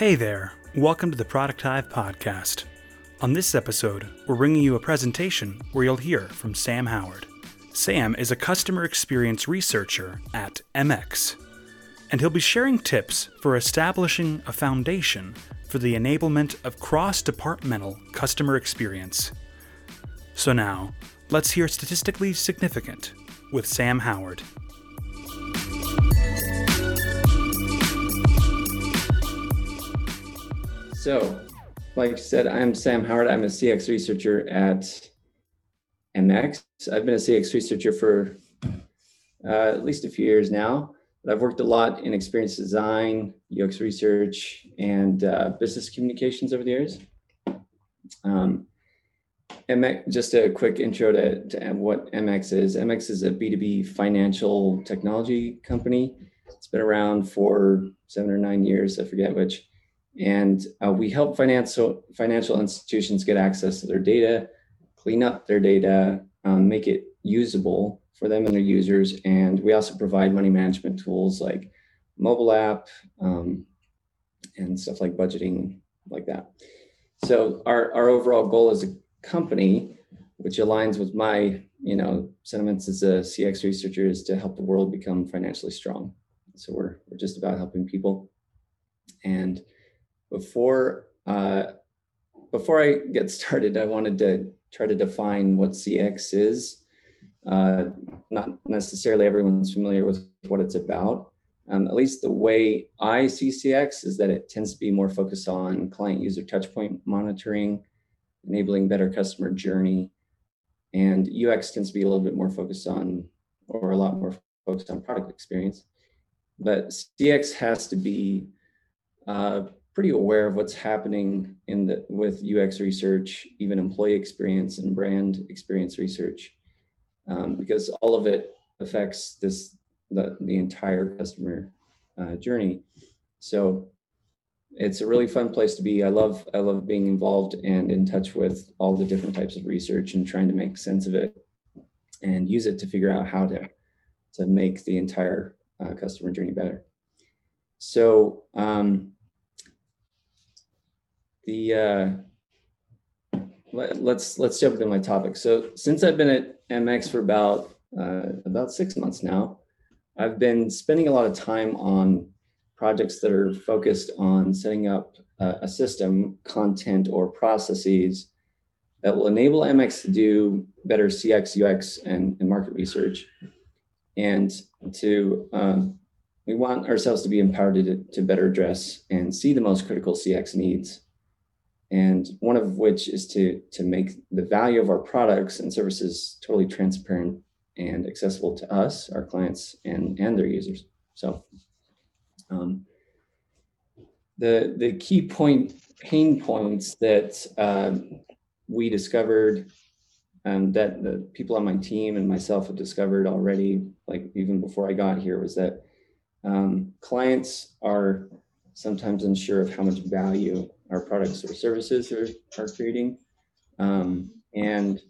Hey there, welcome to the Product Hive podcast. On this episode, we're bringing you a presentation where you'll hear from Sam Howard. Sam is a customer experience researcher at MX, and he'll be sharing tips for establishing a foundation for the enablement of cross departmental customer experience. So now, let's hear Statistically Significant with Sam Howard. So, like I said, I'm Sam Howard. I'm a CX researcher at MX. I've been a CX researcher for uh, at least a few years now. But I've worked a lot in experience design, UX research, and uh, business communications over the years. Um, MX, just a quick intro to, to what MX is. MX is a B2B financial technology company. It's been around for seven or nine years, I forget which. And uh, we help financial financial institutions get access to their data, clean up their data, um, make it usable for them and their users. And we also provide money management tools like mobile app um, and stuff like budgeting, like that. So our, our overall goal as a company, which aligns with my you know sentiments as a CX researcher, is to help the world become financially strong. So we're we're just about helping people. And before uh, before I get started, I wanted to try to define what CX is. Uh, not necessarily everyone's familiar with what it's about. Um, at least the way I see CX is that it tends to be more focused on client user touchpoint monitoring, enabling better customer journey, and UX tends to be a little bit more focused on, or a lot more focused on product experience. But CX has to be uh, pretty aware of what's happening in the with UX research, even employee experience and brand experience research, um, because all of it affects this the, the entire customer uh, journey. So it's a really fun place to be. I love I love being involved and in touch with all the different types of research and trying to make sense of it and use it to figure out how to to make the entire uh, customer journey better. So um, the uh, let, let's let's jump into my topic. So since I've been at MX for about uh, about six months now, I've been spending a lot of time on projects that are focused on setting up uh, a system, content, or processes that will enable MX to do better CX, UX, and, and market research, and to um, we want ourselves to be empowered to, to better address and see the most critical CX needs and one of which is to to make the value of our products and services totally transparent and accessible to us our clients and and their users. So um, the the key point pain points that um, we discovered um, that the people on my team and myself have discovered already like even before i got here was that um, clients are sometimes unsure of how much value our products or services are, are creating. Um, and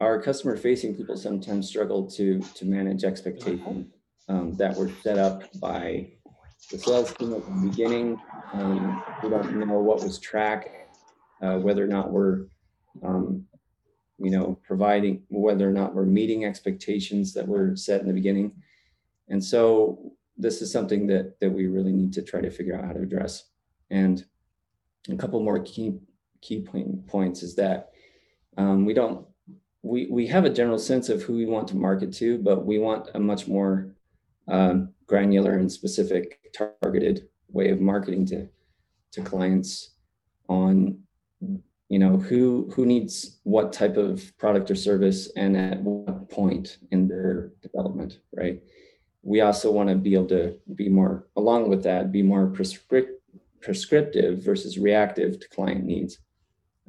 our customer facing people sometimes struggle to, to manage expectations um, that were set up by the sales team at the beginning. Um, we don't know what was tracked, uh, whether or not we're, um, you know, providing, whether or not we're meeting expectations that were set in the beginning. And so this is something that, that we really need to try to figure out how to address. And a couple more key key point, points is that um, we don't we we have a general sense of who we want to market to, but we want a much more um, granular and specific targeted way of marketing to to clients on you know who who needs what type of product or service and at what point in their development right? We also want to be able to be more along with that be more prescriptive prescriptive versus reactive to client needs.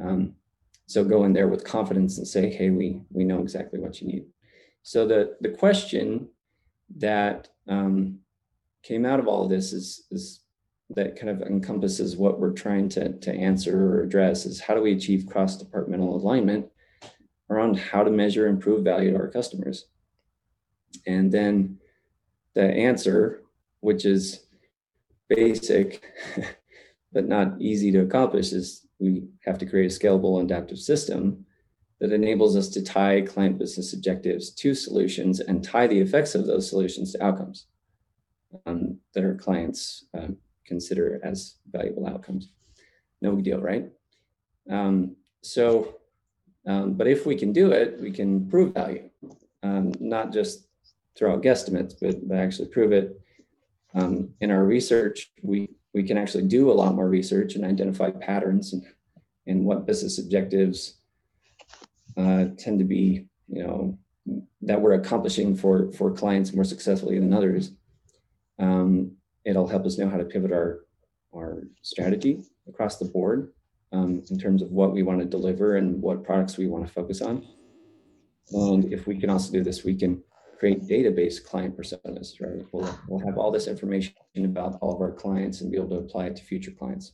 Um, so go in there with confidence and say, hey, we, we know exactly what you need. So the, the question that um, came out of all of this is, is that kind of encompasses what we're trying to, to answer or address is how do we achieve cross-departmental alignment around how to measure and prove value to our customers? And then the answer, which is basic but not easy to accomplish, is we have to create a scalable and adaptive system that enables us to tie client business objectives to solutions and tie the effects of those solutions to outcomes um, that our clients um, consider as valuable outcomes. No big deal, right? Um, so, um, but if we can do it, we can prove value, um, not just throw out guesstimates, but, but actually prove it. Um, in our research, we we can actually do a lot more research and identify patterns and, and what business objectives uh, tend to be, you know, that we're accomplishing for for clients more successfully than others. Um, it'll help us know how to pivot our our strategy across the board um, in terms of what we want to deliver and what products we want to focus on. And if we can also do this, we can create database client personas, right? We'll, we'll have all this information about all of our clients and be able to apply it to future clients.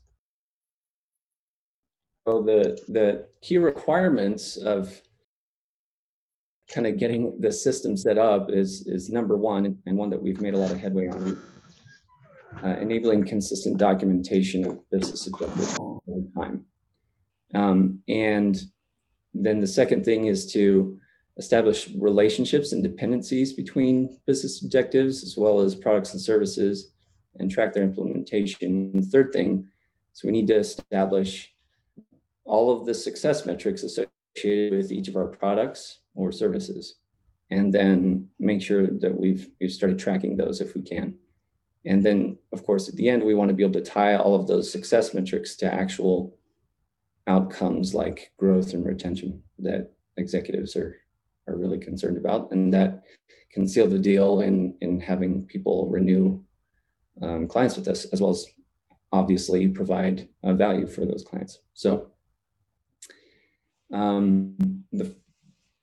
So the, the key requirements of kind of getting the system set up is, is number one, and one that we've made a lot of headway on, uh, enabling consistent documentation of business objectives over time. Um, and then the second thing is to establish relationships and dependencies between business objectives as well as products and services and track their implementation. And the third thing is we need to establish all of the success metrics associated with each of our products or services and then make sure that we've we've started tracking those if we can. And then of course at the end we want to be able to tie all of those success metrics to actual outcomes like growth and retention that executives are are really concerned about, and that can seal the deal in in having people renew um, clients with us, as well as obviously provide uh, value for those clients. So, um, the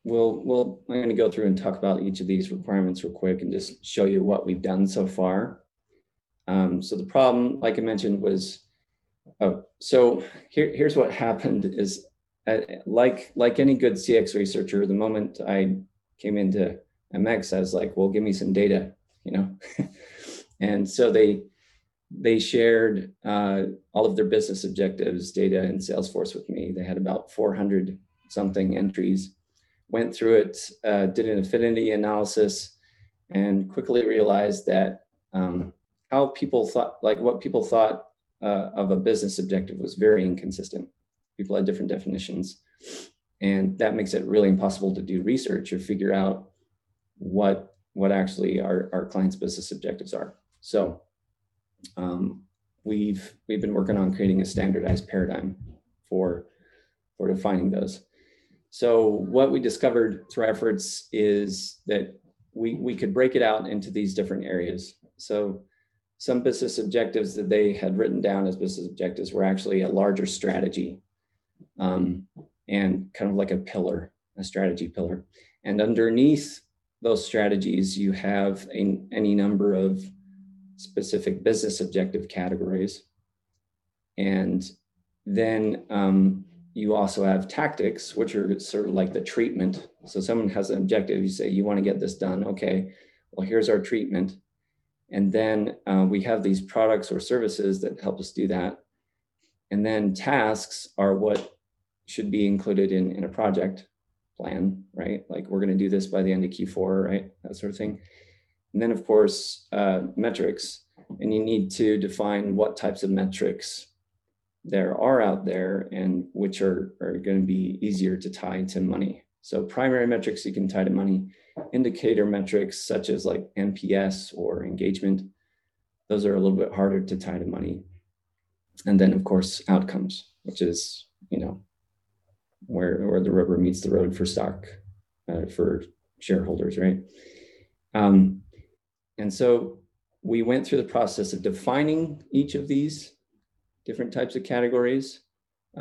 we'll we'll I'm going to go through and talk about each of these requirements real quick and just show you what we've done so far. Um, so the problem, like I mentioned, was oh, so here, here's what happened is like like any good CX researcher, the moment I came into MX, I was like, well, give me some data, you know. and so they they shared uh, all of their business objectives, data and Salesforce with me. They had about 400 something entries. Went through it, uh, did an affinity analysis, and quickly realized that um, how people thought, like what people thought uh, of a business objective, was very inconsistent people had different definitions. And that makes it really impossible to do research or figure out what, what actually our, our clients' business objectives are. So um, we've, we've been working on creating a standardized paradigm for, for defining those. So what we discovered through efforts is that we, we could break it out into these different areas. So some business objectives that they had written down as business objectives were actually a larger strategy um, and kind of like a pillar, a strategy pillar. And underneath those strategies, you have a, any number of specific business objective categories. And then um, you also have tactics, which are sort of like the treatment. So someone has an objective, you say, you want to get this done. Okay, well, here's our treatment. And then uh, we have these products or services that help us do that. And then tasks are what should be included in, in a project plan, right? Like we're going to do this by the end of Q4, right? That sort of thing. And then, of course, uh, metrics. And you need to define what types of metrics there are out there and which are, are going to be easier to tie to money. So, primary metrics you can tie to money, indicator metrics such as like NPS or engagement, those are a little bit harder to tie to money. And then, of course, outcomes, which is, you know, where where the rubber meets the road for stock uh, for shareholders, right? Um, and so we went through the process of defining each of these different types of categories,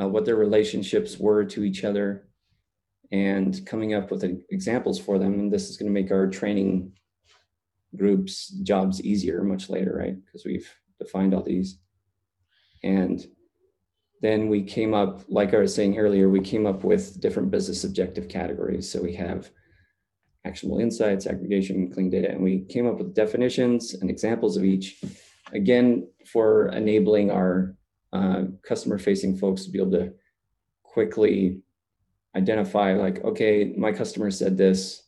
uh, what their relationships were to each other, and coming up with examples for them. And this is going to make our training groups jobs easier much later, right? Because we've defined all these. And then we came up, like I was saying earlier, we came up with different business objective categories. So we have actionable insights, aggregation, clean data, and we came up with definitions and examples of each. Again, for enabling our uh, customer facing folks to be able to quickly identify like, okay, my customer said this,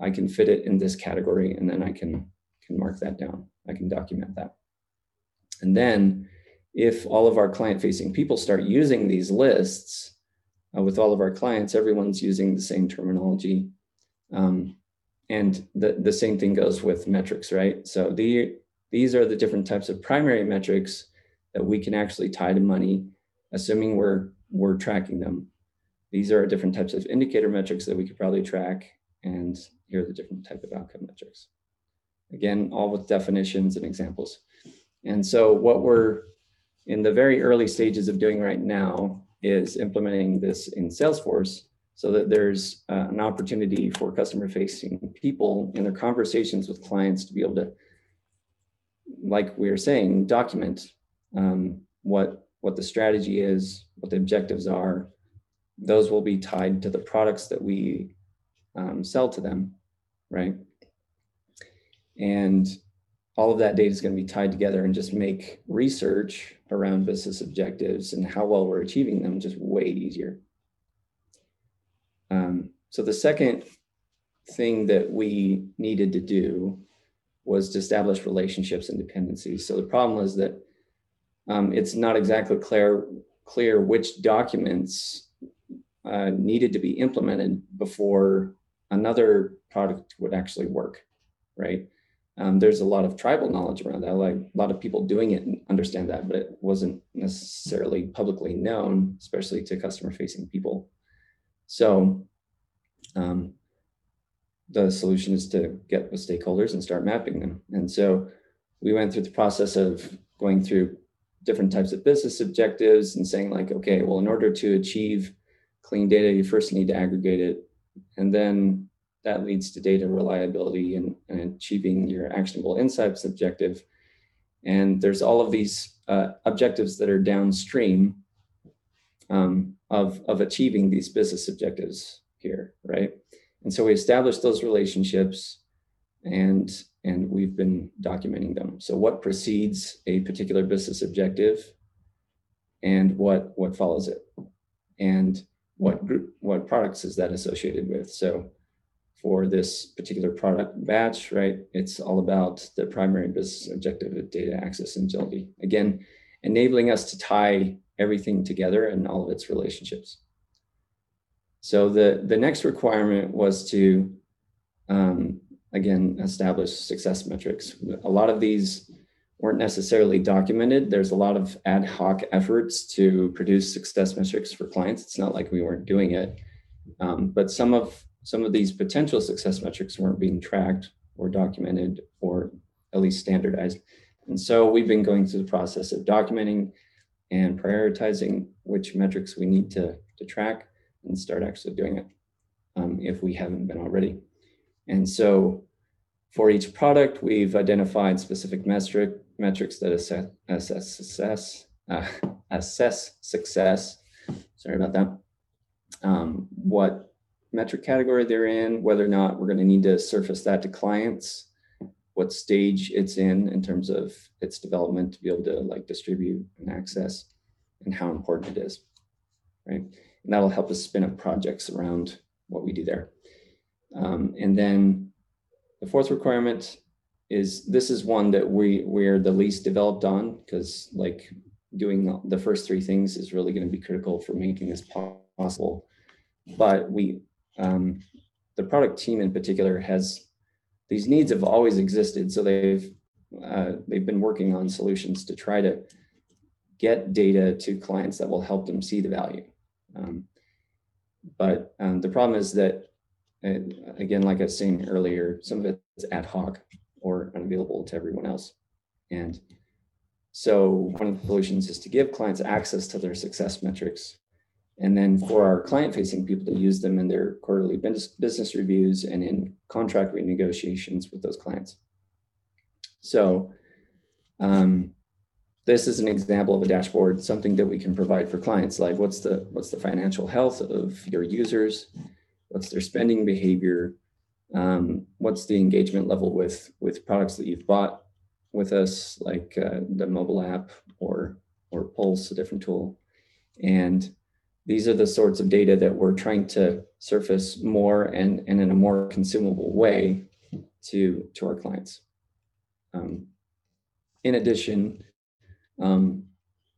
I can fit it in this category, and then I can, can mark that down. I can document that. And then if all of our client facing people start using these lists uh, with all of our clients, everyone's using the same terminology. Um, and the, the same thing goes with metrics, right? So the, these are the different types of primary metrics that we can actually tie to money, assuming we're, we're tracking them. These are different types of indicator metrics that we could probably track. And here are the different type of outcome metrics. Again, all with definitions and examples. And so what we're in the very early stages of doing right now is implementing this in Salesforce so that there's uh, an opportunity for customer facing people in their conversations with clients to be able to, like we were saying, document um, what, what the strategy is, what the objectives are. Those will be tied to the products that we um, sell to them, right? And all of that data is going to be tied together and just make research around business objectives and how well we're achieving them just way easier. Um, so the second thing that we needed to do was to establish relationships and dependencies. So the problem was that um, it's not exactly clear clear which documents uh, needed to be implemented before another product would actually work, right? Um, there's a lot of tribal knowledge around that. Like a lot of people doing it and understand that, but it wasn't necessarily publicly known, especially to customer facing people. So um, the solution is to get with stakeholders and start mapping them. And so we went through the process of going through different types of business objectives and saying like, okay, well, in order to achieve clean data, you first need to aggregate it. And then that leads to data reliability and, and achieving your actionable insights objective. And there's all of these uh, objectives that are downstream um, of, of achieving these business objectives here, right? And so we established those relationships and, and we've been documenting them. So what precedes a particular business objective and what, what follows it? And what group, what products is that associated with? So for this particular product batch, right? It's all about the primary business objective of data access and agility. Again, enabling us to tie everything together and all of its relationships. So the, the next requirement was to, um, again, establish success metrics. A lot of these weren't necessarily documented. There's a lot of ad hoc efforts to produce success metrics for clients. It's not like we weren't doing it. Um, but some of some of these potential success metrics weren't being tracked or documented or at least standardized. And so we've been going through the process of documenting and prioritizing which metrics we need to, to track and start actually doing it um, if we haven't been already. And so for each product, we've identified specific metric, metrics that assess, assess success, uh, assess success. Sorry about that. Um, what metric category they're in, whether or not we're going to need to surface that to clients, what stage it's in in terms of its development to be able to like distribute and access, and how important it is, right? And that'll help us spin up projects around what we do there. Um, and then the fourth requirement is this is one that we we're the least developed on because like doing the first three things is really going to be critical for making this possible. But we um, the product team in particular has these needs have always existed. So they've uh, they've been working on solutions to try to get data to clients that will help them see the value. Um, but um, the problem is that, uh, again, like I was saying earlier, some of it is ad hoc or unavailable to everyone else. And so one of the solutions is to give clients access to their success metrics and then for our client facing people to use them in their quarterly business reviews and in contract renegotiations with those clients. So um, this is an example of a dashboard, something that we can provide for clients, like what's the what's the financial health of your users, what's their spending behavior, Um, what's the engagement level with with products that you've bought with us, like uh, the mobile app or or Pulse, a different tool, and these are the sorts of data that we're trying to surface more and, and in a more consumable way to to our clients. Um, in addition, um,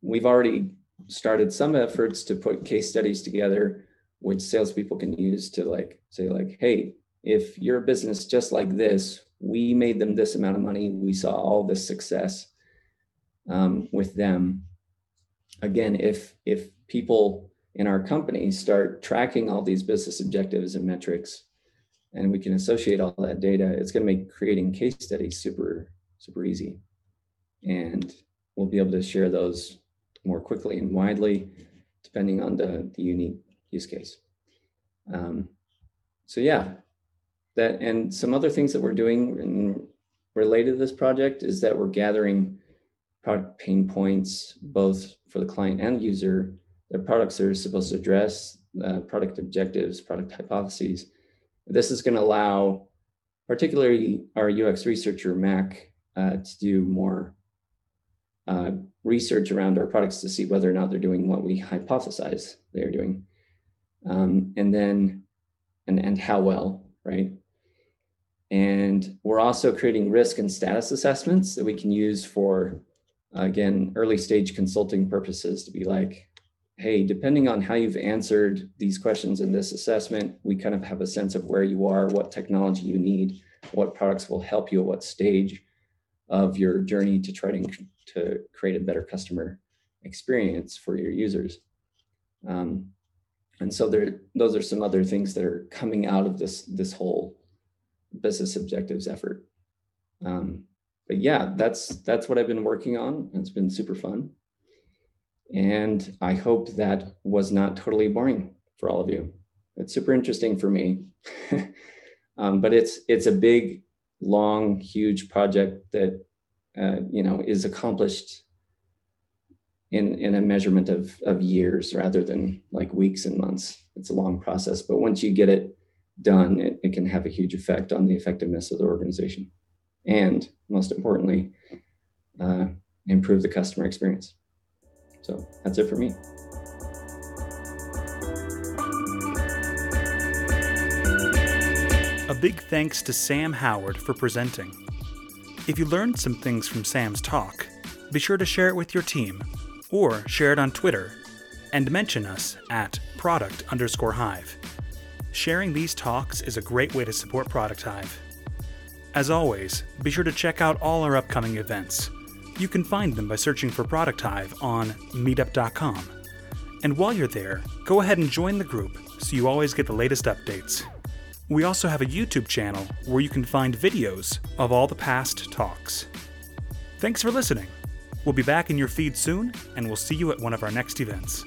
we've already started some efforts to put case studies together, which salespeople can use to like say like, hey, if you're a business just like this, we made them this amount of money. We saw all this success um, with them. Again, if if people in our company start tracking all these business objectives and metrics, and we can associate all that data, it's going to make creating case studies super super easy, and we'll be able to share those more quickly and widely, depending on the, the unique use case. Um, so yeah, that and some other things that we're doing in, related to this project is that we're gathering product pain points both for the client and user the products are supposed to address uh, product objectives product hypotheses. This is going to allow particularly our ux researcher mac uh, to do more uh, research around our products to see whether or not they're doing what we hypothesize they are doing. Um, and then and and how well right? And we're also creating risk and status assessments that we can use for, again, early stage consulting purposes to be like, hey, depending on how you've answered these questions in this assessment, we kind of have a sense of where you are, what technology you need, what products will help you at what stage of your journey to try to, to create a better customer experience for your users. Um, and so there, those are some other things that are coming out of this, this whole business objectives effort. Um, but yeah, that's that's what I've been working on. It's been super fun, and I hope that was not totally boring for all of you. It's super interesting for me, um, but it's it's a big, long, huge project that uh, you know is accomplished in in a measurement of of years rather than like weeks and months. It's a long process, but once you get it done, it, it can have a huge effect on the effectiveness of the organization. And most importantly, uh, improve the customer experience. So that's it for me. A big thanks to Sam Howard for presenting. If you learned some things from Sam's talk, be sure to share it with your team or share it on Twitter and mention us at product underscore hive. Sharing these talks is a great way to support Product Hive. As always, be sure to check out all our upcoming events. You can find them by searching for Product Hive on meetup.com. And while you're there, go ahead and join the group so you always get the latest updates. We also have a YouTube channel where you can find videos of all the past talks. Thanks for listening. We'll be back in your feed soon, and we'll see you at one of our next events.